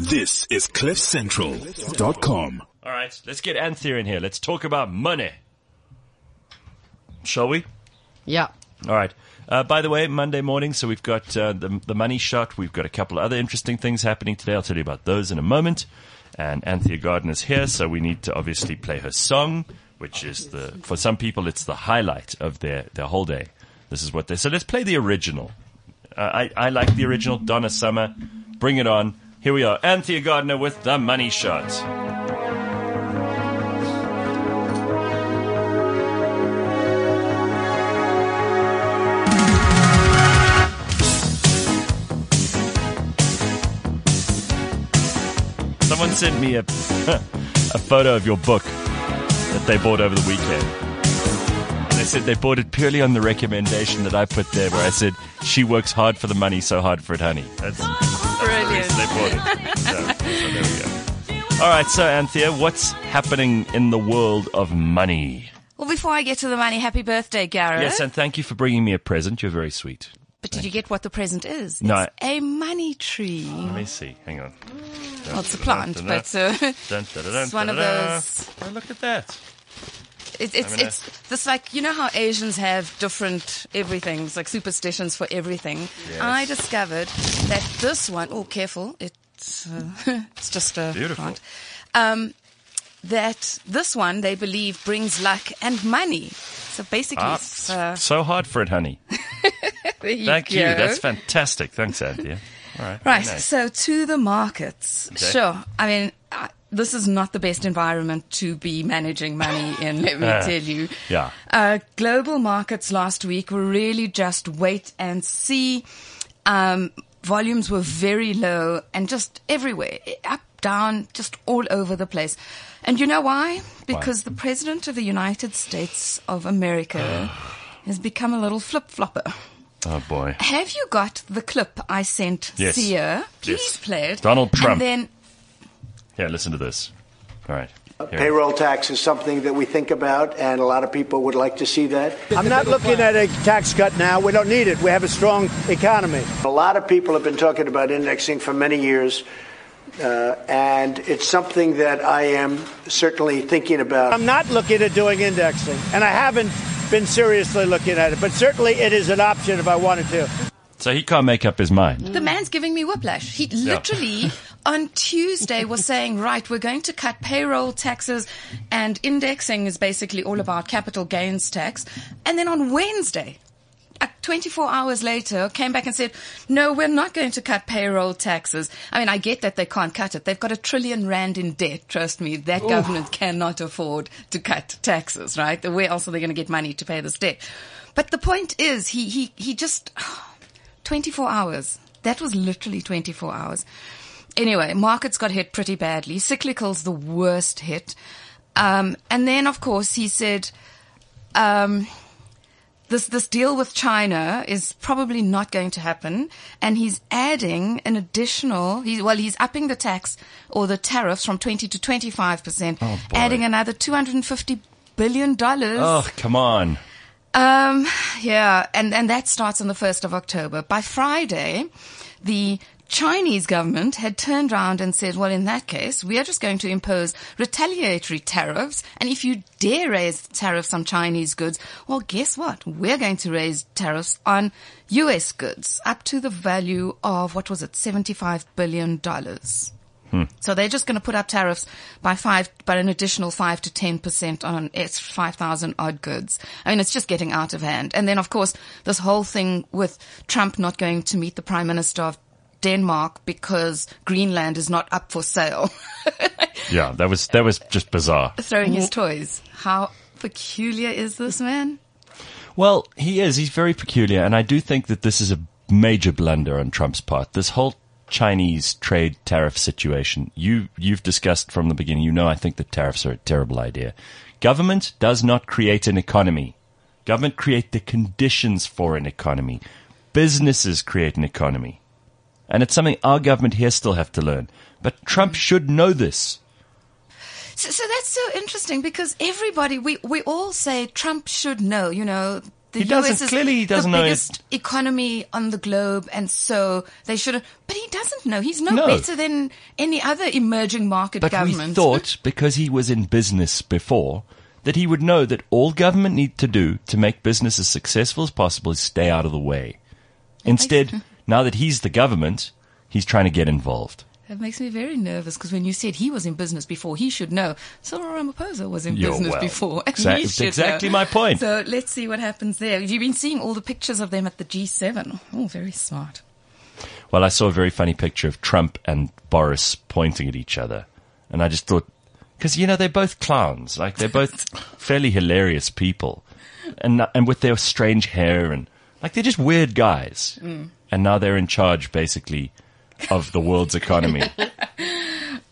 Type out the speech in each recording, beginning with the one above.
This is CliffCentral.com. All right, let's get Anthea in here. Let's talk about money. Shall we? Yeah. All right. Uh, by the way, Monday morning, so we've got uh, the, the money shot. We've got a couple of other interesting things happening today. I'll tell you about those in a moment. And Anthea Gardner's here, so we need to obviously play her song, which is the, for some people, it's the highlight of their, their whole day. This is what they, so let's play the original. Uh, I, I like the original, Donna Summer. Bring it on. Here we are, Anthea Gardner with the money shot. Someone sent me a, a photo of your book that they bought over the weekend. And they said they bought it purely on the recommendation that I put there, where I said, she works hard for the money, so hard for it, honey. That's, that's Brilliant. they bought it. So, so there we go. All right, so Anthea, what's happening in the world of money? Well, before I get to the money, happy birthday, Gareth. Yes, and thank you for bringing me a present. You're very sweet. but did you get what the present is? No, It's a money tree. Let me see. Hang on. Well, it's a plant, but uh, it's one of those. Oh, look at that. It, it's I mean, it's this like you know how Asians have different everything's like superstitions for everything. I discovered that this one. Oh, careful! It's uh, it's just a Beautiful. plant. Um, that this one they believe brings luck and money. So basically, Ah, it's, uh, so hard for it, honey. you Thank you. That's fantastic. Thanks, Anthea. All right. Right. So to the markets. Okay. Sure. I mean, uh, this is not the best environment to be managing money in, let me tell you. yeah. Uh, global markets last week were really just wait and see. Um, volumes were very low and just everywhere, up, down, just all over the place. And you know why? Because the President of the United States of America has become a little flip-flopper. Oh boy. Have you got the clip I sent Yes. Sia? Please Yes. play it. Donald Trump. And then Yeah, listen to this. All right. Here. Payroll tax is something that we think about, and a lot of people would like to see that. I'm not looking at a tax cut now. We don't need it. We have a strong economy. A lot of people have been talking about indexing for many years, uh, and it's something that I am certainly thinking about. I'm not looking at doing indexing, and I haven't been seriously looking at it, but certainly it is an option if I wanted to. So he can't make up his mind. the man's giving me whiplash. He literally on Tuesday was saying, right, we're going to cut payroll taxes and indexing is basically all about capital gains tax. And then on Wednesday, uh, 24 hours later, came back and said, no, we're not going to cut payroll taxes. I mean, I get that they can't cut it. They've got a trillion rand in debt. Trust me, that government cannot afford to cut taxes, right? Where else are they going to get money to pay this debt? But the point is, he, he, he just, 24 hours. That was literally 24 hours. Anyway, markets got hit pretty badly. Cyclical's the worst hit. Um, and then, of course, he said, um, this this deal with China is probably not going to happen, and he's adding an additional. He's well, he's upping the tax or the tariffs from twenty to twenty five percent, Oh, adding another two hundred and fifty billion dollars. Oh, come on. Um, yeah, and, and that starts on the 1st of October. By Friday, the Chinese government had turned around and said, well, in that case, we are just going to impose retaliatory tariffs. And if you dare raise tariffs on Chinese goods, well, guess what? We're going to raise tariffs on US goods up to the value of, what was it, $75 billion. Hmm. So they're just going to put up tariffs by five, by an additional five to ten percent on it's five thousand odd goods. I mean, it's just getting out of hand. And then, of course, this whole thing with Trump not going to meet the prime minister of Denmark because Greenland is not up for sale, Yeah, that was that was just bizarre. throwing his toys. How peculiar is this man? Well, he is. He's very peculiar, and I do think that this is a major blunder on Trump's part. This whole Chinese trade tariff situation. You you've discussed from the beginning. You know, I think that tariffs are a terrible idea. Government does not create an economy. Government create the conditions for an economy. Businesses create an economy. And it's something our government here still have to learn. But Trump mm. should know this. So, so that's so interesting because everybody, we, we all say Trump should know, you know, the He US is clearly he doesn't the biggest economy on the globe, and so they should have. But he doesn't know. He's no, No. better than any other emerging market But government. we thought, because he was in business before, that he would know that all government need to do to make business as successful as possible is stay out of the way. Instead, hmm. Now that he's the government, he's trying to get involved. That makes me very nervous because when you said he was in business before, he should know. Cyril Ramaphosa was in Yeah, business well, before. and exa- he should exactly know. my point. So let's see what happens there. You've been seeing all the pictures of them at the G7. Oh, very smart. Well, I saw a very funny picture of Trump and Boris pointing at each other. And I just thought, because, you know, they're both clowns. Like, they're both fairly hilarious people. And, and with their strange hair and, like, they're just weird guys. And now they're in charge, basically, of the world's economy.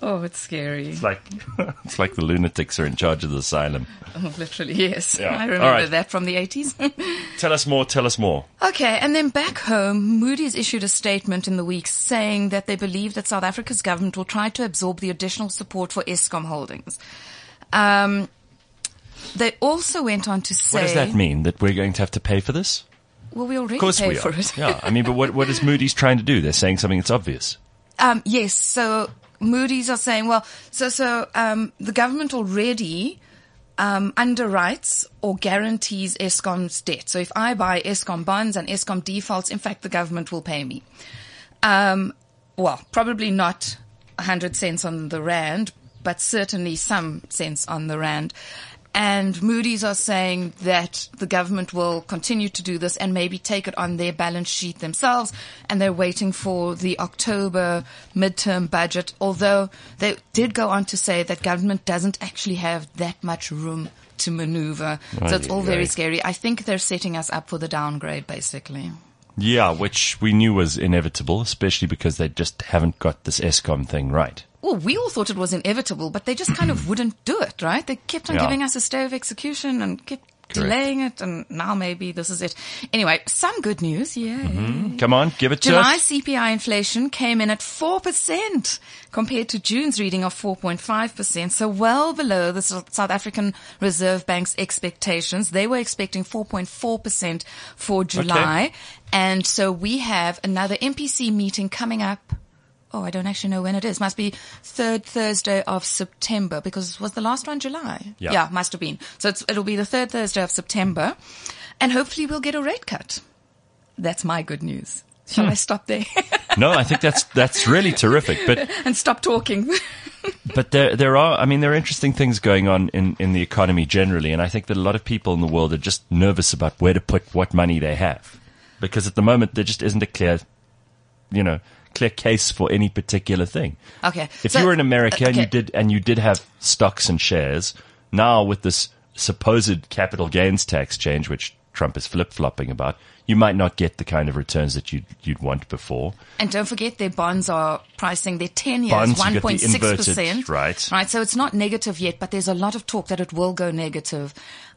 Oh, it's scary. It's like, it's like the lunatics are in charge of the asylum. Oh, literally, yes. Yeah. I remember right. that from the 80s. Tell us more, tell us more. Okay, and then back home, Moody's issued a statement in the week saying that they believe that South Africa's government will try to absorb the additional support for Eskom holdings. Um, they also went on to say, What does that mean? That we're going to have to pay for this? Well, we already Of course paid we for are. it. yeah, I mean, but what, what is Moody's trying to do? They're saying something that's obvious. Um, yes. So Moody's are saying, well, so so um, the government already um, underwrites or guarantees Eskom's debt. So if I buy Eskom bonds and Eskom defaults, in fact, the government will pay me. Um, well, probably not 100 cents on the rand, but certainly some cents on the rand. And Moody's are saying that the government will continue to do this and maybe take it on their balance sheet themselves. And they're waiting for the October midterm budget, although they did go on to say that government doesn't actually have that much room to maneuver. So it's all very Right. scary. I think they're setting us up for the downgrade, basically. Yeah, which we knew was inevitable, especially because they just haven't got this Eskom thing right. Well, we all thought it was inevitable, but they just kind of wouldn't do it, right? They kept on Yeah. giving us a stay of execution and kept delaying it, and now maybe this is it. Anyway, some good news, yeah. Mm-hmm. Come on, give it to July us. CPI inflation came in at 4% compared to June's reading of 4.5%, so well below the South African Reserve Bank's expectations. They were expecting 4.4% for July. And so we have another MPC meeting coming up. Oh, I don't actually know when it is. Must be third Thursday of September because was the last one July? Yeah. must have been. So it's, it'll be the third Thursday of September and hopefully we'll get a rate cut. That's my good news. Shall Hmm. I stop there No, I think that's that's really terrific. But and stop talking? but there there are I mean there are interesting things going on in, in the economy generally, and I think that a lot of people in the world are just nervous about where to put what money they have. Because at the moment there just isn't a clear you know, clear case for any particular thing. Okay. If so- you were in America and you did and you did have stocks and shares, now with this supposed capital gains tax change, which Trump is flip flopping about, you might not get the kind of returns that you'd you'd want before. And don't forget their bonds are pricing their 10 years, Bonds, you get the 1.6%. right. Right. So it's not negative yet, but there's a lot of talk that it will go negative.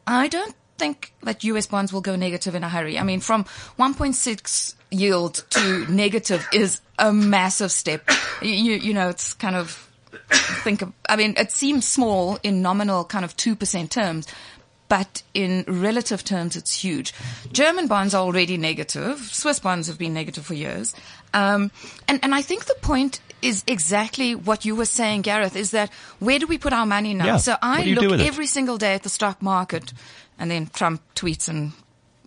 I don't think that US bonds will go negative in a hurry. I mean, from 1.6 yield to negative is a massive step. You, you, know, it's kind of think of, I mean, it seems small in nominal kind of 2% terms, but in relative terms, it's huge. German bonds are already negative. Swiss bonds have been negative for years. Um, and, and I think the point is exactly what you were saying, Gareth, is that where do we put our money now? Yeah. So I do you do look every single day at the stock market and then Trump tweets and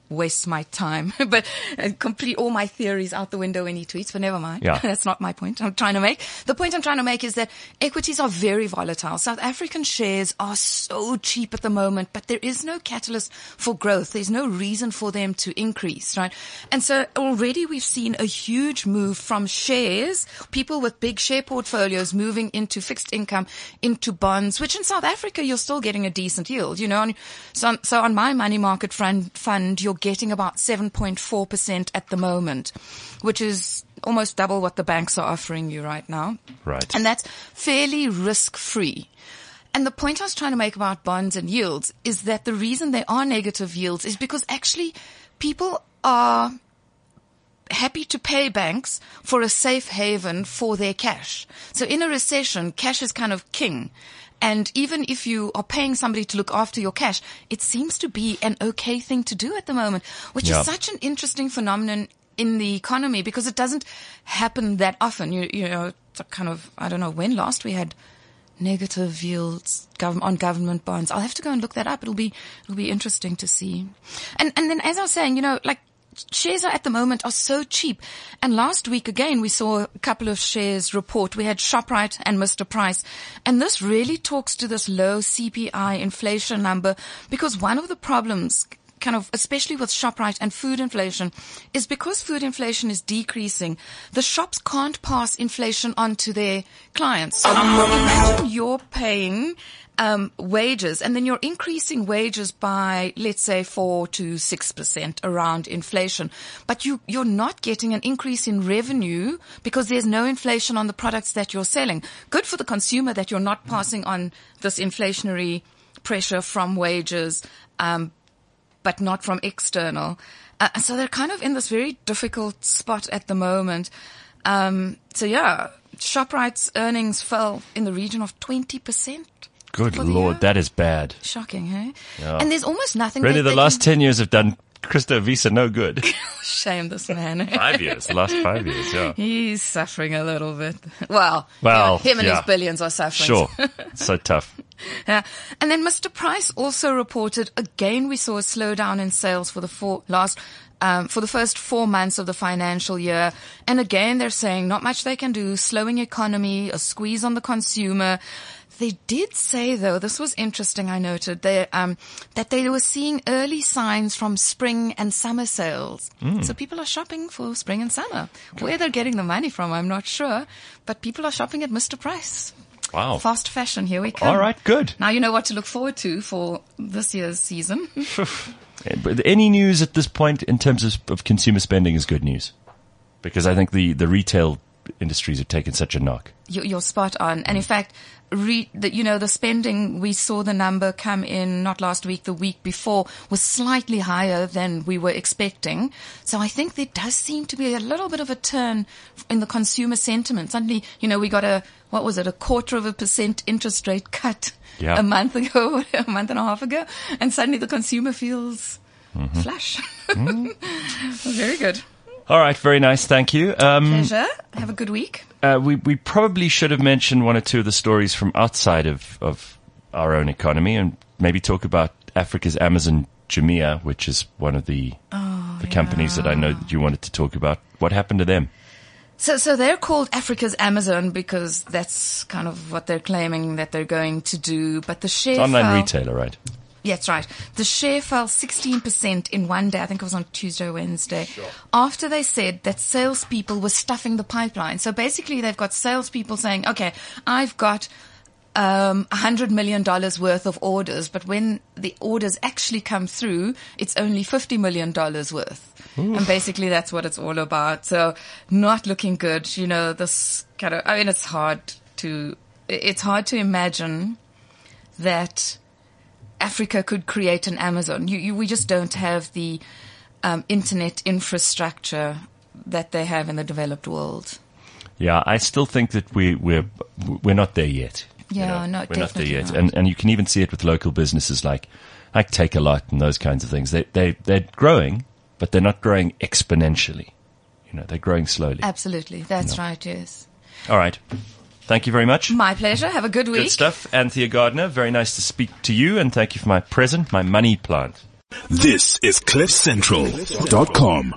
wastes my time, but uh, complete all my theories out the window when he tweets, but never mind. Yeah. That's not my point I'm trying to make. The point I'm trying to make is that equities are very volatile. South African shares are so cheap at the moment, but there is no catalyst for growth. There's no reason for them to increase, right? And so already we've seen a huge move from shares, people with big share portfolios moving into fixed income, into bonds, which in South Africa you're still getting a decent yield, you know. And so, so on my money market fund, fund, you're getting about 7.4% at the moment, which is almost double what the banks are offering you right now. Right. And that's fairly risk free. And the point I was trying to make about bonds and yields is that the reason they are negative yields is because actually people are happy to pay banks for a safe haven for their cash. So in a recession, cash is kind of king. And even if you are paying somebody to look after your cash, it seems to be an okay thing to do at the moment, which Yeah. is such an interesting phenomenon in the economy because it doesn't happen that often. You, you know, it's kind of, I don't know when last we had negative yields gov- on government bonds. I'll have to go and look that up. It'll be, it'll be interesting to see. And, and then as I was saying, you know, like, Shares are at the moment are so cheap. And last week again, we saw a couple of shares report. We had ShopRite and Mr. Price. And this really talks to this low CPI inflation number because one of the problems kind of, especially with ShopRite and food inflation, is because food inflation is decreasing, the shops can't pass inflation on to their clients. So imagine you're paying um, wages and then you're increasing wages by, let's say, four to six percent around inflation, but you, you're not getting an increase in revenue because there's no inflation on the products that you're selling. Good for the consumer that you're not passing on this inflationary pressure from wages, um, but not from external. Uh, so they're kind of in this very difficult spot at the moment. Um, so yeah, ShopRite's earnings fell in the region of 20%. Good lord, year. that is bad. Shocking, hey? Yeah. And there's almost nothing. Really, the last can- 10 years have done Christo Wiese no good. Shame this man. five years, last five years, yeah. He's suffering a little bit. Well, Well, him and yeah. his billions are suffering. Sure. so tough. Yeah. And then Mr. Price also reported again we saw a slowdown in sales for the four last um, for the first four months of the financial year. And again they're saying not much they can do, slowing economy, a squeeze on the consumer. They did say though, this was interesting, I noted, they, um, that they were seeing early signs from spring and summer sales. So people are shopping for spring and summer. Where they're getting the money from, I'm not sure, but people are shopping at Mr. Price. Wow. Fast fashion, here we come. All right, good. Now you know what to look forward to for this year's season. But any news at this point in terms of, of consumer spending is good news. Because I think the, the retail industries have taken such a knock. You're, you're spot on. And in mm. fact, re, the, you know, the spending, we saw the number come in not last week, the week before was slightly higher than we were expecting. So I think there does seem to be a little bit of a turn in the consumer sentiment. Suddenly, you know, we got a, what was it, a quarter of a percent interest rate cut Yeah. a month ago, a month and a half ago. And suddenly the consumer feels mm-hmm. flush. Mm-hmm. Very good. All right, very nice. Thank you. Um, Pleasure. Have a good week. uh, we, we probably should have mentioned one or two of the stories from outside of, of our own economy and maybe talk about Africa's Amazon Jumia, which is one of the, the companies that I know that you wanted to talk about. What happened to them? So, so they're called Africa's Amazon because that's kind of what they're claiming that they're going to do. But the share It's online retailer, right? Yeah, that's right. The share fell 16% in one day. I think it was on Tuesday or Wednesday. After they said that salespeople were stuffing the pipeline. So basically they've got salespeople saying, okay, I've got um, $100 million worth of orders, but when the orders actually come through, it's only $50 million worth. And basically that's what it's all about. So not looking good. You know, this kind of, I mean, it's hard to, it's hard to imagine that Africa could create an Amazon. You, you, we just don't have the um, internet infrastructure that they have in the developed world. Yeah, I still think that we, we're, we're not there yet. you Yeah, know. no, we're not there yet. not. And, and you can even see it with local businesses like, like Takealot and those kinds of things. They, they, they're growing, but they're not growing exponentially. You know, they're growing slowly. Absolutely. That's right, yes. All right. Thank you very much. My pleasure. Have a good week. Good stuff. Anthea Gardner, very nice to speak to you and thank you for my present, my money plant. This is CliffCentral.com.